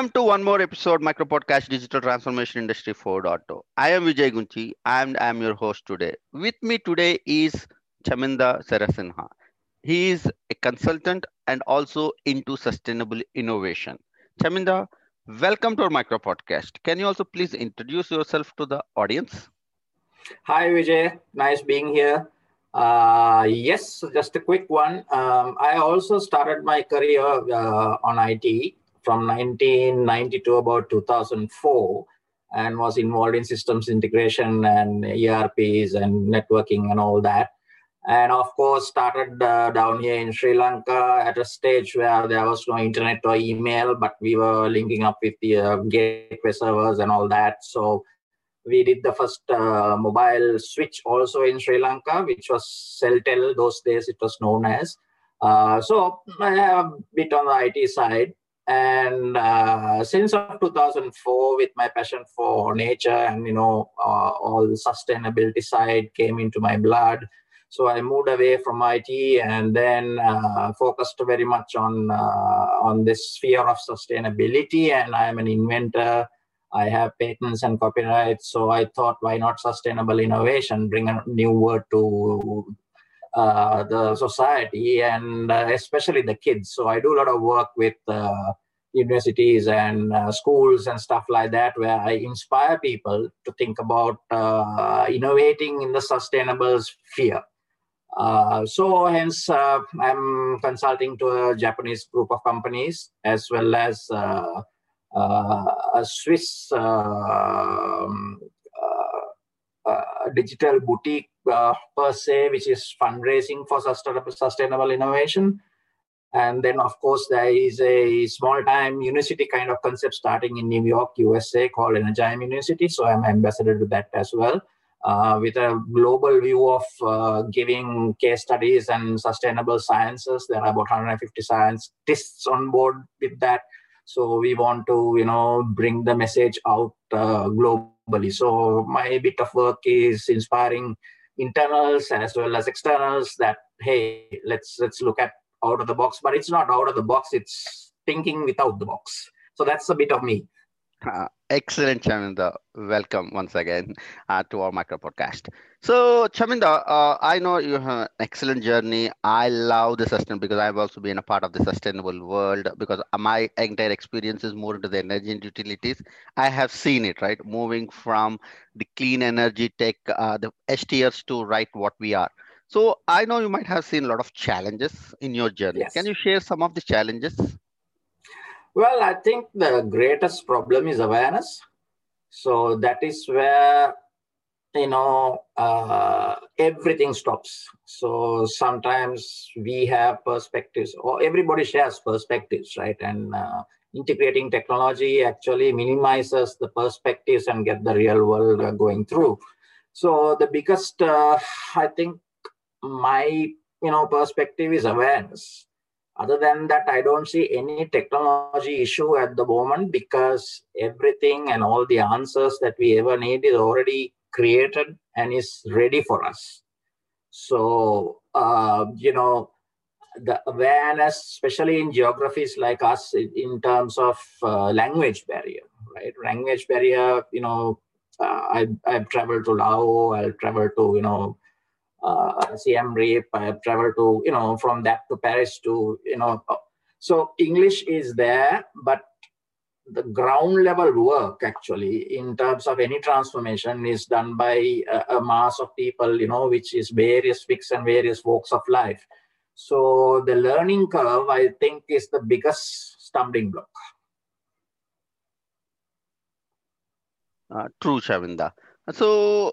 Welcome to one more episode Micro Podcast Digital Transformation Industry 4.0. I am Vijay Gunchi and I am your host today. With me today is Chaminda Sarasinha. He is a consultant and also into sustainable innovation. Chaminda, welcome to our Micro Podcast. Can you also please introduce yourself to the audience? Hi Vijay, nice being here. Uh, yes, just a quick one. Um, I also started my career uh, on IT from 1992 about 2004 and was involved in systems integration and ERPs and networking and all that. And of course, started uh, down here in Sri Lanka at a stage where there was no internet or email, but we were linking up with the uh, gateway servers and all that. So we did the first uh, mobile switch also in Sri Lanka, which was Celltel. Those days it was known as. Uh, so a bit on the IT side. And uh, since 2004, with my passion for nature and you know uh, all the sustainability side came into my blood. So I moved away from IT and then uh, focused very much on uh, on this sphere of sustainability. And I'm an inventor. I have patents and copyrights. So I thought, why not sustainable innovation? Bring a new word to uh, the society and uh, especially the kids. So I do a lot of work with uh, universities and uh, schools and stuff like that, where I inspire people to think about uh, innovating in the sustainable sphere. Uh, so hence I'm consulting to a Japanese group of companies as well as a Swiss um, digital boutique uh, per se, which is fundraising for sustainable, innovation. And then, of course, there is a small time university kind of concept starting in New York, USA, called Energime University. So I'm ambassador to that as well. Uh, with a global view of uh, giving case studies and sustainable sciences. There are about 150 scientists on board with that. So we want to, you know, bring the message out uh, globally. So my bit of work is inspiring internals as well as externals that hey let's let's look at out of the box. But it's not out of the box it's thinking without the box. So that's a bit of me uh, excellent chaminda welcome once again uh, to our micro podcast so chaminda uh, i know you have an excellent journey i love the sustainable because i've also been a part of the sustainable world because my entire experience is more into the energy and utilities i have seen it right moving from the clean energy tech uh, the htrs to right what we are so I know you might have seen a lot of challenges in your journey. Yes. Can you share some of the challenges? Well, I think the greatest problem is awareness. So that is where you know uh, everything stops. So sometimes we have perspectives, or everybody shares perspectives, right? And uh, integrating technology actually minimizes the perspectives and get the real world uh, going through. So the biggest, uh, I think, my you know perspective is awareness other than that i don't see any technology issue at the moment because everything and all the answers that we ever need is already created and is ready for us. So uh, you know the awareness especially in geographies like us in terms of uh, language barrier right? Language barrier you know uh, I, i've traveled to laos i've traveled to you know uh, Siem Reap. I have traveled to, you know, from that to Paris to, you know, so English is there, but the ground level work actually in terms of any transformation is done by a, a mass of people, you know, which is various fix and various walks of life. So the learning curve, I think, is the biggest stumbling block. Uh, true, Chaminda. So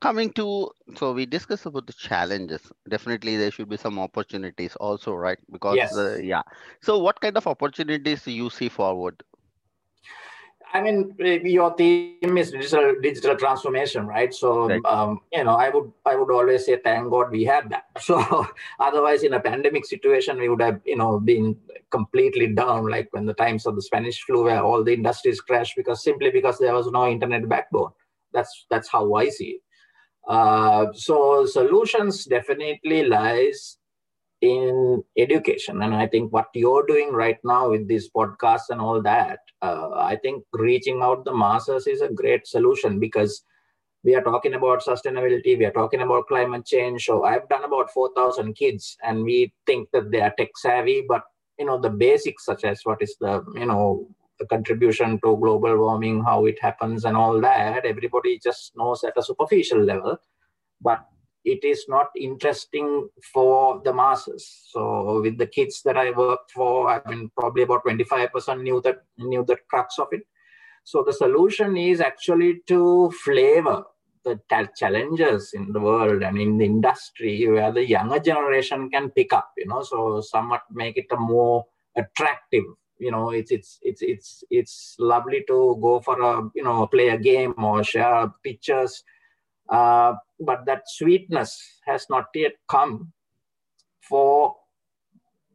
coming to so we discussed about the challenges definitely there should be some opportunities also right because yes. uh, yeah so what kind of opportunities you see forward I mean, your theme is digital digital transformation, right? So, right. Um, you know, I would I would always say, thank God we have that. So, otherwise, in a pandemic situation, we would have you know been completely down, like when the times of the Spanish flu, where all the industries crashed because simply because there was no internet backbone. That's that's how I see it. Uh, so solutions definitely lies in education. And I think what you're doing right now with these podcasts and all that, uh, I think reaching out the masses is a great solution because we are talking about sustainability, we are talking about climate change. So I've done about 4,000 kids and we think that they are tech savvy, but you know, the basics such as what is the, you know, the contribution to global warming, how it happens and all that, everybody just knows at a superficial level. But it is not interesting for the masses. So with the kids that I worked for, I mean, probably about 25% knew that knew the crux of it. So the solution is actually to flavor the challenges in the world and in the industry where the younger generation can pick up, you know, so somewhat make it a more attractive you know it's it's it's it's it's lovely to go for a you know play a game or share pictures uh, but that sweetness has not yet come for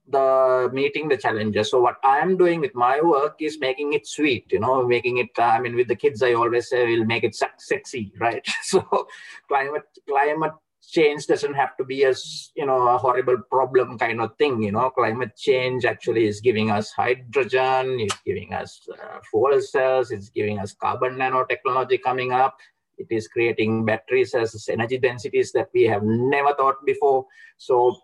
the meeting the challenges. So what I am doing with my work is making it sweet, you know, making it. I mean, with the kids, I always say we'll make it sexy, right? So climate climate change doesn't have to be as you know a horrible problem kind of thing. You know, climate change actually is giving us hydrogen, it's giving us uh, fuel cells, it's giving us carbon nanotechnology coming up it is creating batteries as energy densities that we have never thought before. So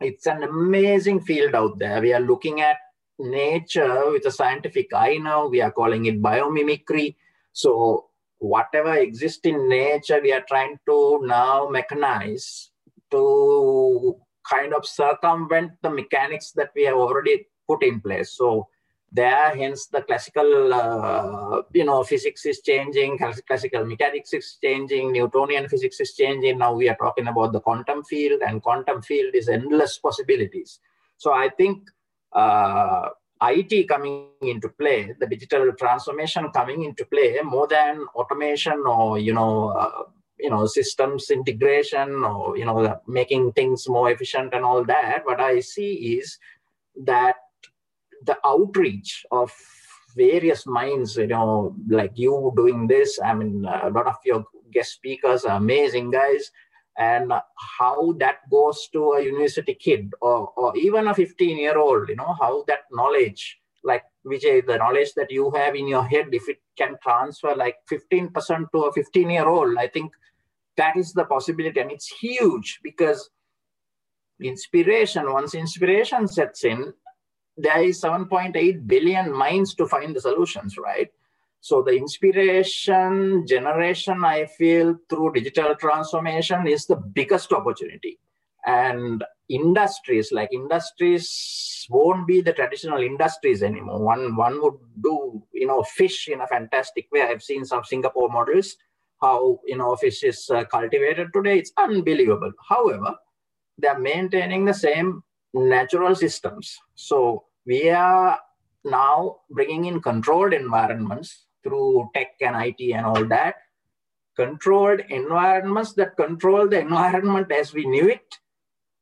it's an amazing field out there. We are looking at nature with a scientific eye now. We are calling it biomimicry. So whatever exists in nature, we are trying to now mechanize to kind of circumvent the mechanics that we have already put in place. So there hence the classical uh, you know physics is changing classical mechanics is changing newtonian physics is changing now we are talking about the quantum field and quantum field is endless possibilities so i think uh, IT coming into play, the digital transformation coming into play, more than automation or you know, uh, you know, systems integration or you know, making things more efficient and all that. What I see is that the outreach of various minds, you know, like you doing this. I mean, a lot of your guest speakers are amazing guys. And how that goes to a university kid or, or even a 15 year old, you know, how that knowledge, like Vijay, the knowledge that you have in your head, if it can transfer like 15% to a 15 year old, I think that is the possibility. And it's huge because inspiration, once inspiration sets in, there is 7.8 billion minds to find the solutions, right? So the inspiration generation, I feel, through digital transformation is the biggest opportunity. And industries like industries won't be the traditional industries anymore. One one would do, you know, fish in a fantastic way. I've seen some Singapore models, how you know fish is uh, cultivated today. It's unbelievable. However, they're maintaining the same natural systems. So we are now bringing in controlled environments through tech and IT and all that. Controlled environments that control the environment as we knew it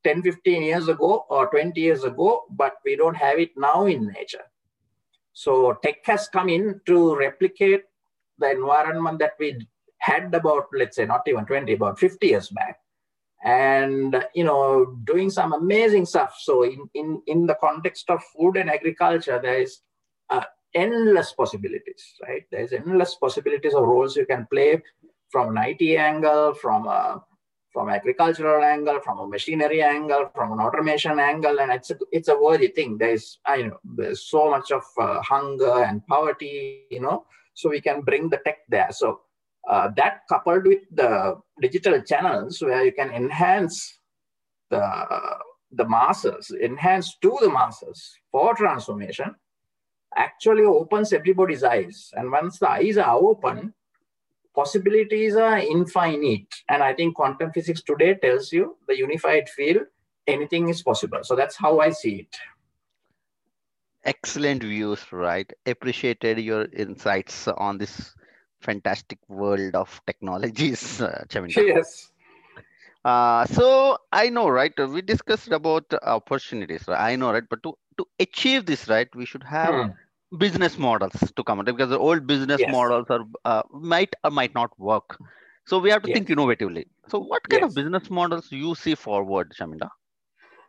10, 15 years ago or 20 years ago, but we don't have it now in nature. So tech has come in to replicate the environment that we had about, let's say, not even 20, about 50 years back and you know doing some amazing stuff so in in in the context of food and agriculture there is uh, endless possibilities right? There's endless possibilities of roles you can play from an IT angle from a from agricultural angle from a machinery angle from an automation angle and it's a, it's a worthy thing. There's i know there's so much of uh, hunger and poverty you know so we can bring the tech there. So uh, that coupled with the digital channels where you can enhance the, the masses, enhance to the masses for transformation, actually opens everybody's eyes. And once the eyes are open, possibilities are infinite. And I think quantum physics today tells you the unified field, anything is possible. So that's how I see it. Excellent views, right? Appreciated your insights on this fantastic world of technologies, uh, Yes. Uh, so I know, right? We discussed about opportunities. Right? I know, right? But to, to achieve this, right, we should have hmm. Business models to come out because the old business yes. models are uh, might or might not work. So we have to yes. think innovatively. So what kind yes. of business models you see forward, Chaminda?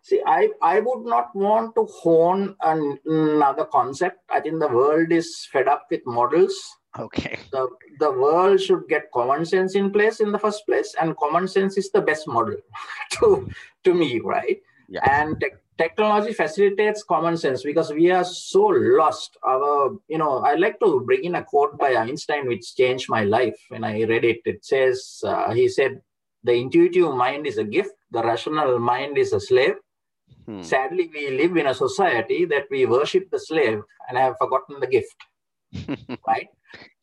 See, I, I would not want to hone an, another concept. I think the world is fed up with models. Okay. The, the world should get common sense in place in the first place, and common sense is the best model to, to me, right? Yeah. And te- technology facilitates common sense because we are so lost. Our, you know, I like to bring in a quote by Einstein, which changed my life when I read it. It says, uh, he said, the intuitive mind is a gift, the rational mind is a slave Hmm. Sadly, we live in a society that we worship the slave and have forgotten the gift. right?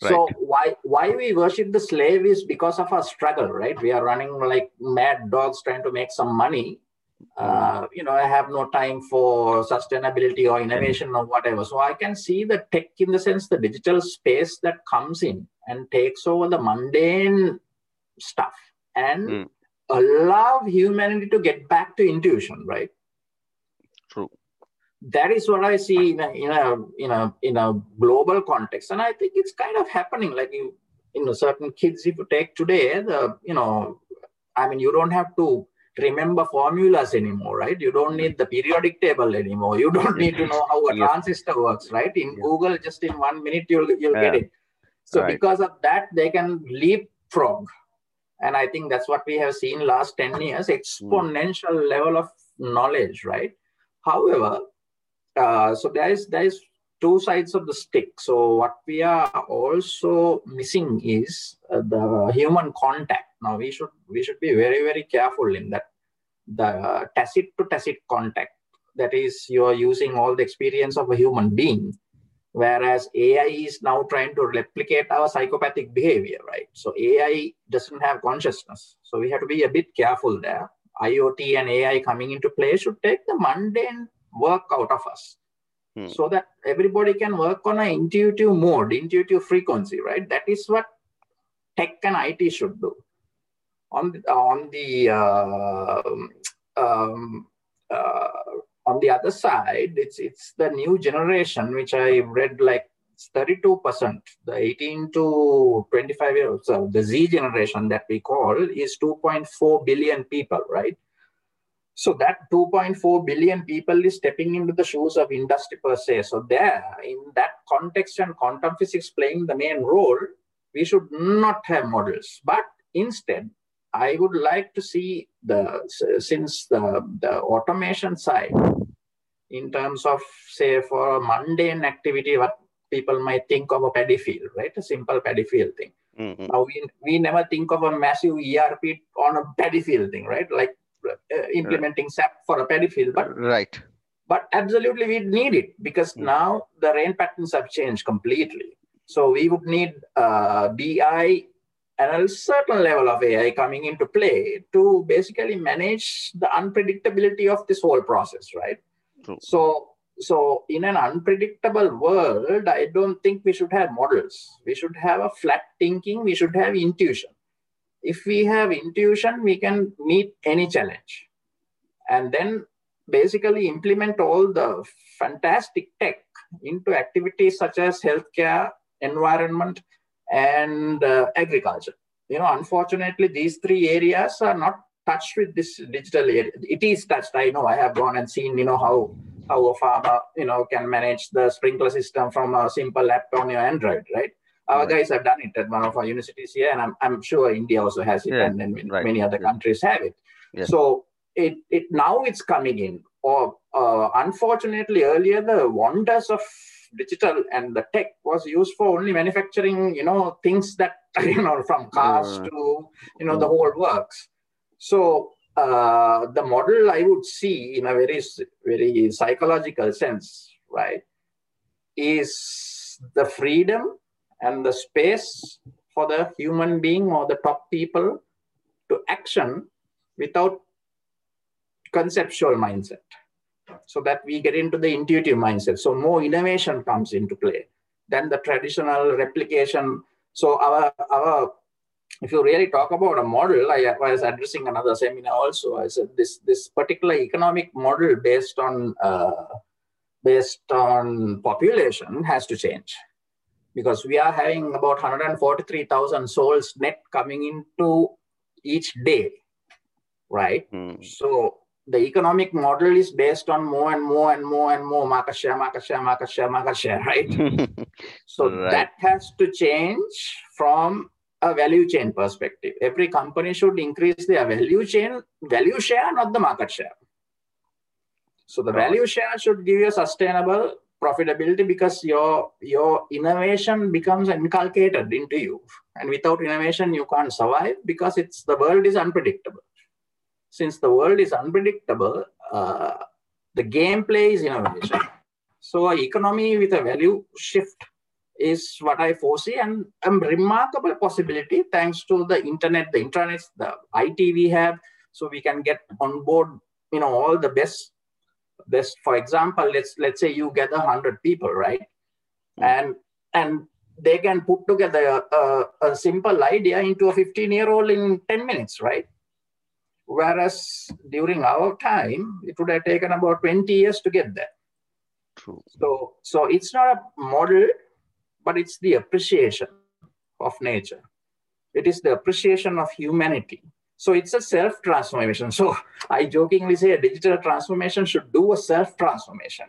So why why we worship the slave is because of our struggle, right? We are running like mad dogs trying to make some money. Uh, you know, I have no time for sustainability or innovation or whatever. So I can see the tech in the sense the digital space that comes in and takes over the mundane stuff and Mm. allow humanity to get back to intuition, right? True. that is what I see in a, in a in a in a global context, and I think it's kind of happening. Like you, you know, certain kids, if you take today, the you know, I mean, you don't have to remember formulas anymore, right? You don't need the periodic table anymore. You don't need to know how a transistor works, right? In Yeah. Google, just in one minute, you'll you'll get it. So Right. because of that, they can leapfrog, and I think that's what we have seen last ten years: exponential level of knowledge, right? However, uh, so there is there is two sides of the stick. So what we are also missing is uh, the human contact. Now we should we should be very very careful in that the tacit to tacit contact. That is, you are using all the experience of a human being, whereas AI is now trying to replicate our psychopathic behavior, right? So AI doesn't have consciousness, so we have to be a bit careful there. IoT and AI coming into play should take the mundane work out of us Hmm. so that everybody can work on an intuitive mode, intuitive frequency, right? That is what tech and IT should do. On the, on the uh, um, uh, on the other side, it's it's the new generation, which I read like 32%, the 18 to 25 years, so the Z generation that we call is 2.4 billion people, right? So that 2.4 billion people is stepping into the shoes of industry per se. So there, in that context and quantum physics playing the main role, we should not have models. But instead, I would like to see the since the, the automation side, in terms of say for a mundane activity, what people might think of a paddy field, right? A simple paddy field thing. Mhm. Now we, we never think of a massive ERP on a paddy field thing, right? Like uh, implementing SAP for a paddy field, but Right. but absolutely we need it because Mm. now the rain patterns have changed completely. So we would need uh, BI and a certain level of AI coming into play to basically manage the unpredictability of this whole process, right? True. So so in an unpredictable world, I don't think we should have models. We should have a flat thinking. We should have intuition. If we have intuition, we can meet any challenge, and then basically implement all the fantastic tech into activities such as healthcare, environment, and uh, agriculture. You know, unfortunately, these three areas are not touched with this digital area. It is touched. I know. I have gone and seen. You know how how a farmer you know can manage the sprinkler system from a simple app on your Android, right? Our Right. guys have done it at one of our universities here, and I'm, I'm sure India also has it, Yeah, and then many, right. many other Yeah. countries have it. Yeah. So it, it now it's coming in. Or uh, unfortunately, earlier the wonders of digital and the tech was used for only manufacturing, you know, things that you know from cars to you know the whole works. So uh, the model I would see in a very very psychological sense, right, is the freedom and the space for the human being or the top people to action without conceptual mindset so that we get into the intuitive mindset so more innovation comes into play than the traditional replication so our our if you really talk about a model i was addressing another seminar also i said this this particular economic model based on uh, based on population has to change because we are having about 143,000 souls net coming into each day, right? Mm. So the economic model is based on more and more and more and more market share, market share, market share, market share, right? so right. that has to change from a value chain perspective. Every company should increase their value chain, value share, not the market share. So the value share should give you sustainable profitability because your your innovation becomes inculcated into you. And without innovation, you can't survive because it's the world is unpredictable since the world is unpredictable, uh, the gameplay is innovation. So an economy with a value shift is what I foresee and a remarkable possibility thanks to the internet, the internet, the IT we have, so we can get on board, you know, all the best, best. For example, let's let's say you gather hundred people, right, mm. and and they can put together a, a simple idea into a 15 year old in 10 minutes, right? Whereas during our time, it would have taken about 20 years to get there. True. So, so it's not a model, but it's the appreciation of nature. It is the appreciation of humanity. So it's a self transformation. So I jokingly say a digital transformation should do a self transformation.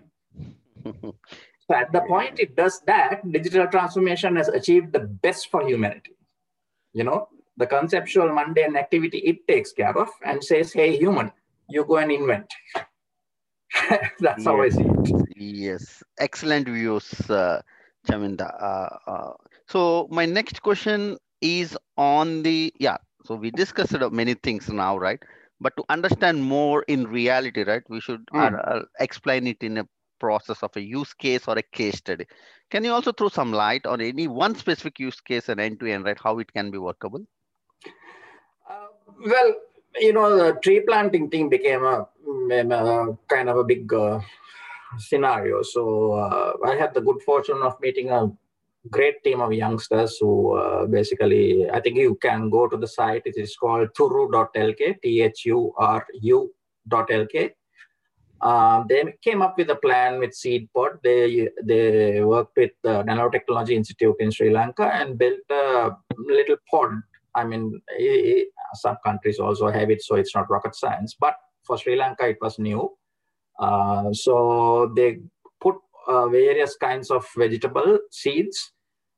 so at the point it does that, digital transformation has achieved the best for humanity. You know, the conceptual mundane activity it takes care of and says, hey, human, you go and invent. That's yes. how I see it. Yes, excellent views, uh, Chaminda. Uh, uh, so my next question is on the, yeah, so we discussed many things now, right? But to understand more in reality, right, we should mm. explain it in a process of a use case or a case study. Can you also throw some light on any one specific use case and end to end, right, how it can be workable? Well, you know, the tree planting thing became a, a kind of a big uh, scenario. So uh, I had the good fortune of meeting a great team of youngsters who uh, basically, I think you can go to the site. It is called thuru.lk, T-H-U-R-U.lk. Uh, they came up with a plan with seed pod. They they worked with the Nanotechnology Institute in Sri Lanka and built a little pod I mean, some countries also have it, so it's not rocket science. But for Sri Lanka, it was new. Uh, so they put uh, various kinds of vegetable seeds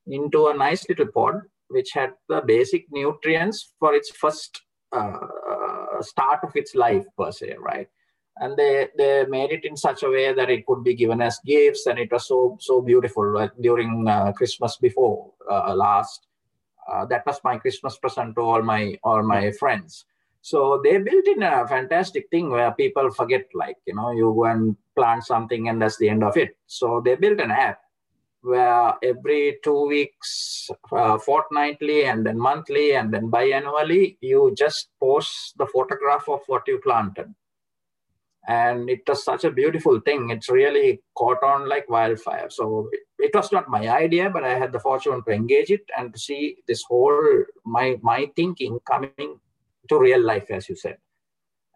into a nice little pod, which had the basic nutrients for its first uh, start of its life, per se, right? And they, they made it in such a way that it could be given as gifts, and it was so so beautiful. Right? During uh, Christmas before uh, last, uh, that was my Christmas present to all my all my friends. So they built in a fantastic thing where people forget, like you know, you go and plant something and that's the end of it. So they built an app where every two weeks, uh, fortnightly, and then monthly, and then biannually, you just post the photograph of what you planted and it was such a beautiful thing. It's really caught on like wildfire. So it, it, was not my idea but i had the fortune to engage it and to see this whole my my thinking coming to real life as you said.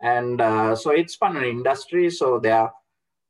And uh, so it's fun an industry. So they are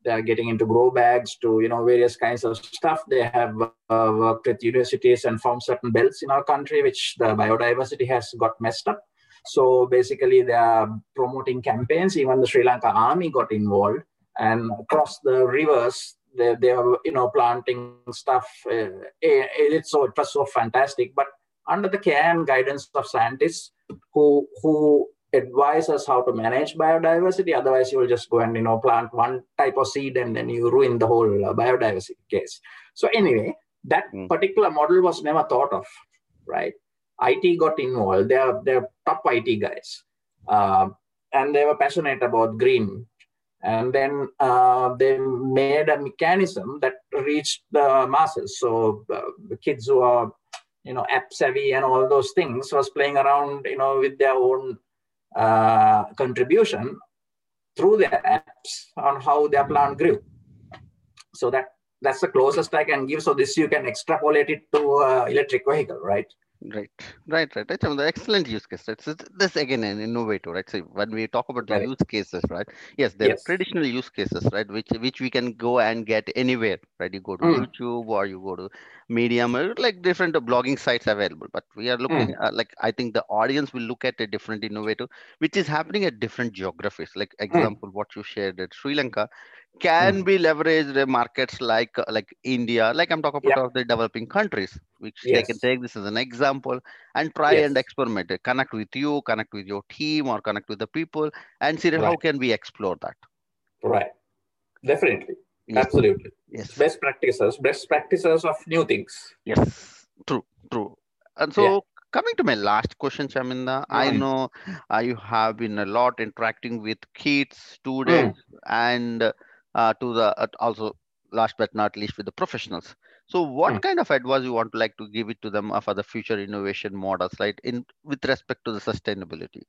they are getting into grow bags to you know various kinds of stuff. They have uh, worked with universities and formed certain belts in our country which the biodiversity has got messed up so basically, they are promoting campaigns. Even the Sri Lanka Army got involved, and across the rivers, they, they are you know planting stuff. Uh, it's so it was so fantastic. But under the care and guidance of scientists who who advise us how to manage biodiversity. Otherwise, you will just go and you know plant one type of seed and then you ruin the whole uh, biodiversity case. So anyway, that mm. particular model was never thought of, right? IT got involved. They are they're top IT guys, uh, and they were passionate about green. And then uh, they made a mechanism that reached the masses. So uh, the kids who are, you know, app savvy and all those things was playing around, you know, with their own uh, contribution through their apps on how their plant grew. So that that's the closest I can give. So this you can extrapolate it to uh, electric vehicle, right? Right, right, right. right. The excellent use case. So this again an innovator, right? So when we talk about the Right. use cases, right? Yes, there Yes. are traditional use cases, right? Which which we can go and get anywhere, right? You go to Mm. YouTube or you go to Medium, or like different blogging sites available. But we are looking uh, like I think the audience will look at a different innovator, which is happening at different geographies. Like example, what you shared at Sri Lanka can be leveraged in markets like uh, like India, like I'm talking about Yeah. of the developing countries, which they can take this as an example and try and experiment it. Connect with you, connect with your team, or connect with the people, and see that how can we explore that. Right. Definitely. Yes, Absolutely. yes, Best practices, best practices of new things. yes. True, true. And so coming to my last question, Chaminda, I Mm. know uh, you have been a lot interacting with kids, students, and uh, to the uh, also last but not least with the professionals. So what Mm. kind of advice you want to like to give it to them uh, for the future innovation models, right? In with respect to the sustainability.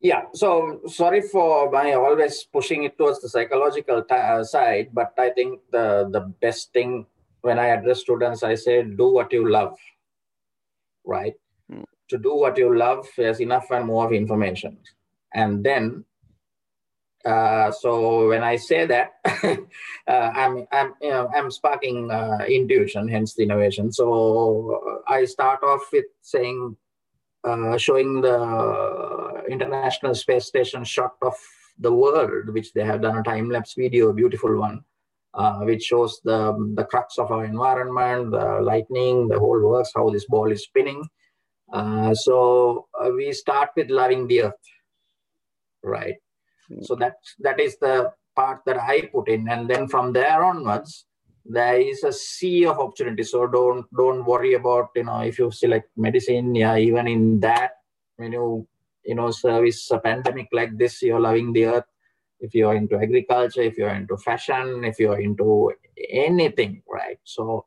Yeah. So sorry for my always pushing it towards the psychological t- uh, side, but I think the the best thing when I address students, I say do what you love. Right. Mm. To do what you love, there's enough and more of information, and then. Uh, so when I say that, uh, I'm I'm you know I'm sparking uh, intuition, hence the innovation. So I start off with saying uh, showing the International Space Station shot of the world, which they have done a time lapse video, beautiful one, uh, which shows the the crux of our environment, the lightning, the whole works, how this ball is spinning. Uh, so we start with loving the earth, right? So that that is the part that I put in, and then from there onwards, there is a sea of opportunities. So don't don't worry about you know if you select medicine, yeah, even in that when you you know service a pandemic like this, you're loving the earth. If you're into agriculture, if you're into fashion, if you're into anything, right? So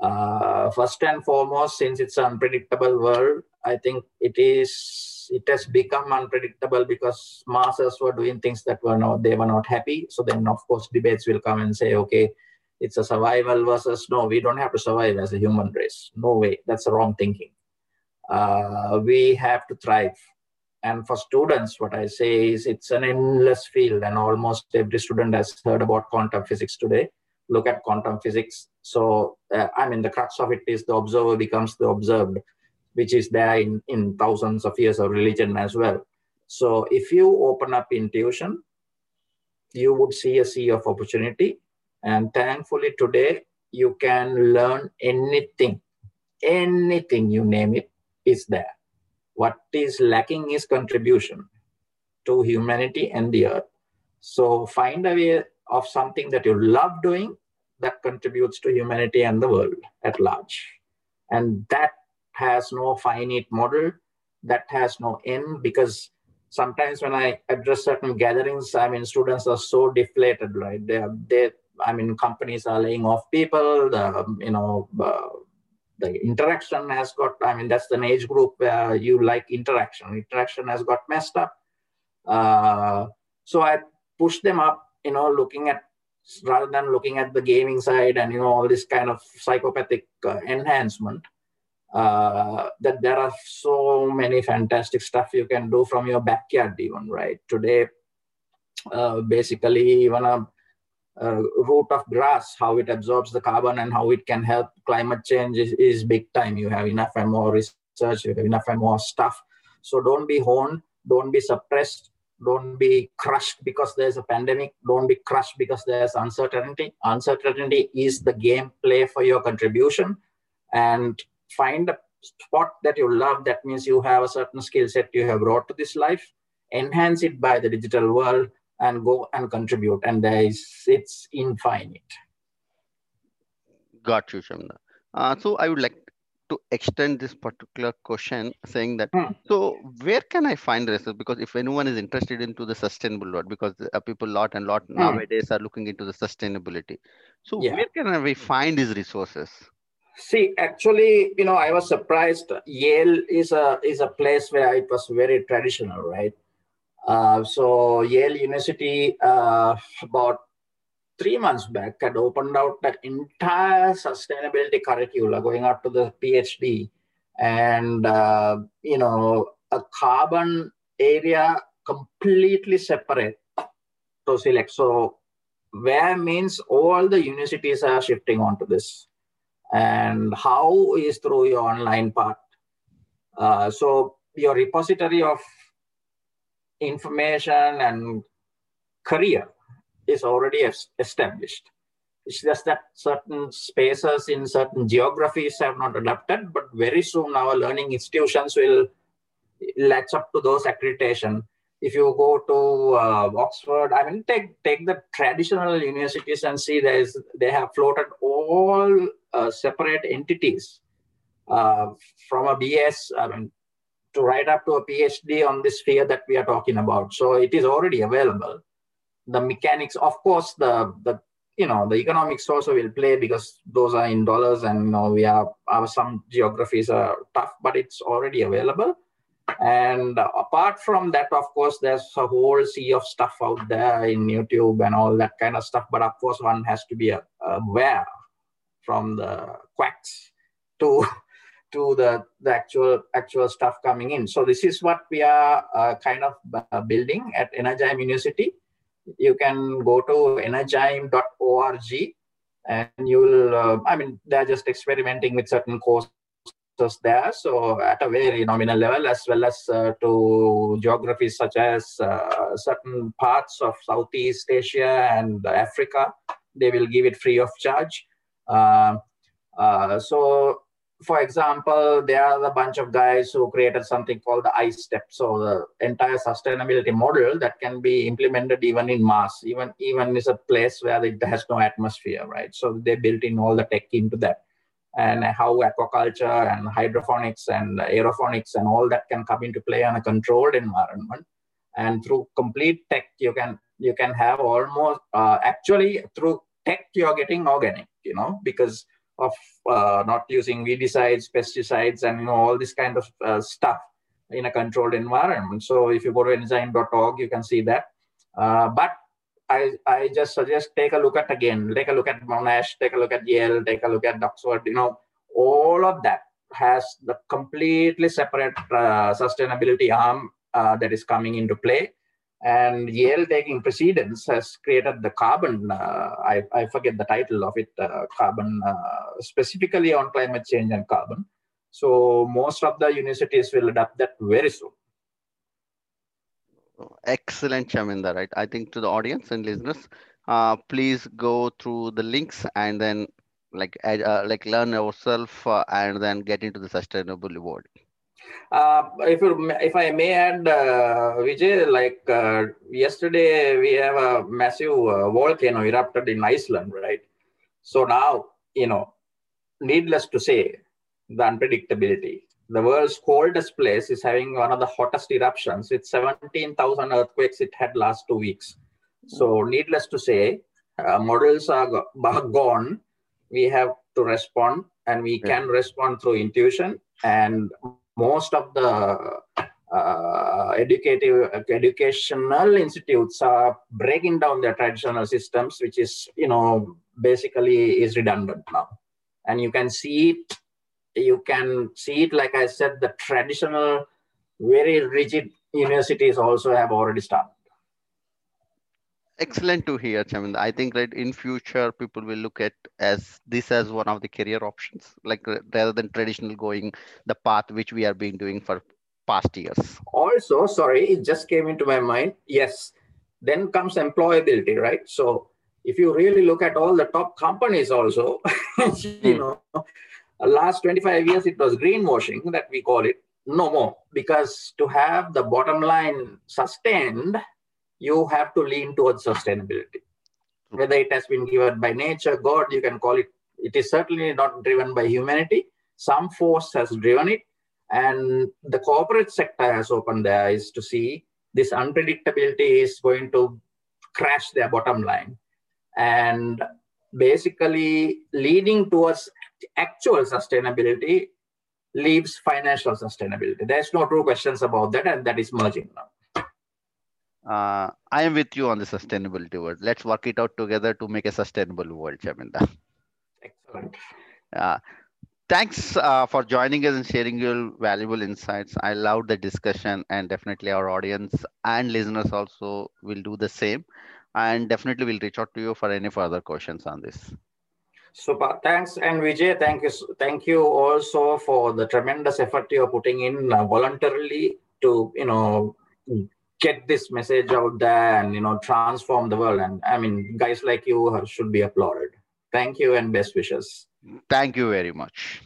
uh, first and foremost, since it's an unpredictable world, I think it is it has become unpredictable because masses were doing things that were not they were not happy. So then, of course, debates will come and say, okay, it's a survival versus no, we don't have to survive as a human race. No way, that's wrong thinking. Uh, we have to thrive. And for students, what I say is it's an endless field, and almost every student has heard about quantum physics today. Look at quantum physics. So, uh, I mean, the crux of it is the observer becomes the observed, which is there in, in thousands of years of religion as well. So, if you open up intuition, you would see a sea of opportunity. And thankfully, today, you can learn anything, anything you name it is there. What is lacking is contribution to humanity and the earth. So find a way of something that you love doing that contributes to humanity and the world at large. And that has no finite model, that has no end, because sometimes when I address certain gatherings, I mean, students are so deflated, right? They, they I mean, companies are laying off people, the, you know, uh, the interaction has got i mean that's an age group where you like interaction interaction has got messed up uh, so i push them up you know looking at rather than looking at the gaming side and you know all this kind of psychopathic uh, enhancement uh, that there are so many fantastic stuff you can do from your backyard even right today uh, basically even a uh, root of grass, how it absorbs the carbon and how it can help climate change is, is big time. You have enough and more research, you have enough and more stuff. So don't be honed, don't be suppressed, don't be crushed because there's a pandemic, don't be crushed because there's uncertainty. Uncertainty is the game play for your contribution and find a spot that you love. That means you have a certain skill set you have brought to this life, enhance it by the digital world and go and contribute and there is it's infinite Got you, Shamna. Uh, so I would like to extend this particular question saying that, Hmm. so where can I find resources Because if anyone is interested into the sustainable world, because uh, people lot and lot nowadays are looking into the sustainability. So Yeah. where can we find these resources? see actually you know i was surprised yale is a is a place where it was very traditional right uh, so yale university uh, about three months back had opened out the entire sustainability curricula going out to the phd and uh, you know a carbon area completely separate to select. So where means all the universities are shifting onto this, and how is through your online part. Uh, so your repository of information and career is already established. It's just that certain spaces in certain geographies have not adapted, but very soon our learning institutions will latch up to those accreditation. If you go to uh, Oxford, I mean, take take the traditional universities and see there is they have floated all uh, separate entities uh, from a BS. I mean, to write up to a PhD on this sphere that we are talking about. So it is already available. The mechanics, of course, the the you know the economics also will play because those are in dollars and you know we are our some geographies are tough, but it's already available. And apart from that, of course, there's a whole sea of stuff out there in YouTube and all that kind of stuff. But of course, one has to be aware from the quacks to to the, the actual actual stuff coming in. So this is what we are uh, kind of uh, building at Energyme University. You can go to energyme.org and you will, uh, I mean, they're just experimenting with certain courses there. So at a very nominal level, as well as uh, to geographies such as uh, certain parts of Southeast Asia and Africa, they will give it free of charge. Uh, uh, so for example, there are a bunch of guys who created something called the I step. So the entire sustainability model that can be implemented even in Mars, even even is a place where it has no atmosphere, right? So they built in all the tech into that, and how aquaculture and hydroponics and aeroponics and all that can come into play on a controlled environment. And through complete tech, you can you can have almost uh, actually through tech you're getting organic, you know, because of uh, not using weedicides, pesticides, and you know all this kind of uh, stuff in a controlled environment. So if you go to enzyme.org, you can see that. Uh, but I, I just suggest take a look at again, take a look at Monash, take a look at Yale, take a look at Oxford. You know, all of that has the completely separate uh, sustainability arm uh, that is coming into play and Yale taking precedence has created the carbon, uh, I, I forget the title of it, uh, carbon, uh, specifically on climate change and carbon. So most of the universities will adopt that very soon. Excellent, Chaminda, right? I think to the audience and listeners, uh, please go through the links and then like uh, like learn yourself uh, and then get into the sustainable world. Uh, if you, if I may add, uh, Vijay, like uh, yesterday we have a massive uh, volcano erupted in Iceland, right? So now, you know, needless to say, the unpredictability. The world's coldest place is having one of the hottest eruptions. It's 17,000 earthquakes it had last two weeks. So needless to say, uh, models are go- gone. We have to respond and we yeah. can respond through intuition and most of the uh, educative educational institutes are breaking down their traditional systems which is you know basically is redundant now. And you can see it you can see it like i said the traditional very rigid universities also have already started excellent to hear chaminda. I think that in future people will look at as this as one of the career options like rather than traditional going the path which we are being doing for past years. Also sorry it just came into my mind. Yes then comes employability right? So if you really look at all the top companies also you hmm. know last 25 years it was greenwashing that we call it no more. Because to have the bottom line sustained you have to lean towards sustainability. Whether it has been given by nature, God, you can call it, it is certainly not driven by humanity. Some force has driven it. And the corporate sector has opened their eyes to see this unpredictability is going to crash their bottom line. And basically, leading towards actual sustainability leaves financial sustainability. There's no true questions about that, and that is merging now uh, I am with you on the sustainability world. Let's work it out together to make a sustainable world, Chaminda. Excellent. Uh, Thanks uh, for joining us and sharing your valuable insights. I loved the discussion, and definitely our audience and listeners also will do the same. And definitely we'll reach out to you for any further questions on this. Super. Thanks. And Vijay, thank you. Thank you also for the tremendous effort you're putting in uh, voluntarily to, you know, get this message out there and, you know, transform the world. And I mean, guys like you should be applauded. Thank you and best wishes. Thank you very much.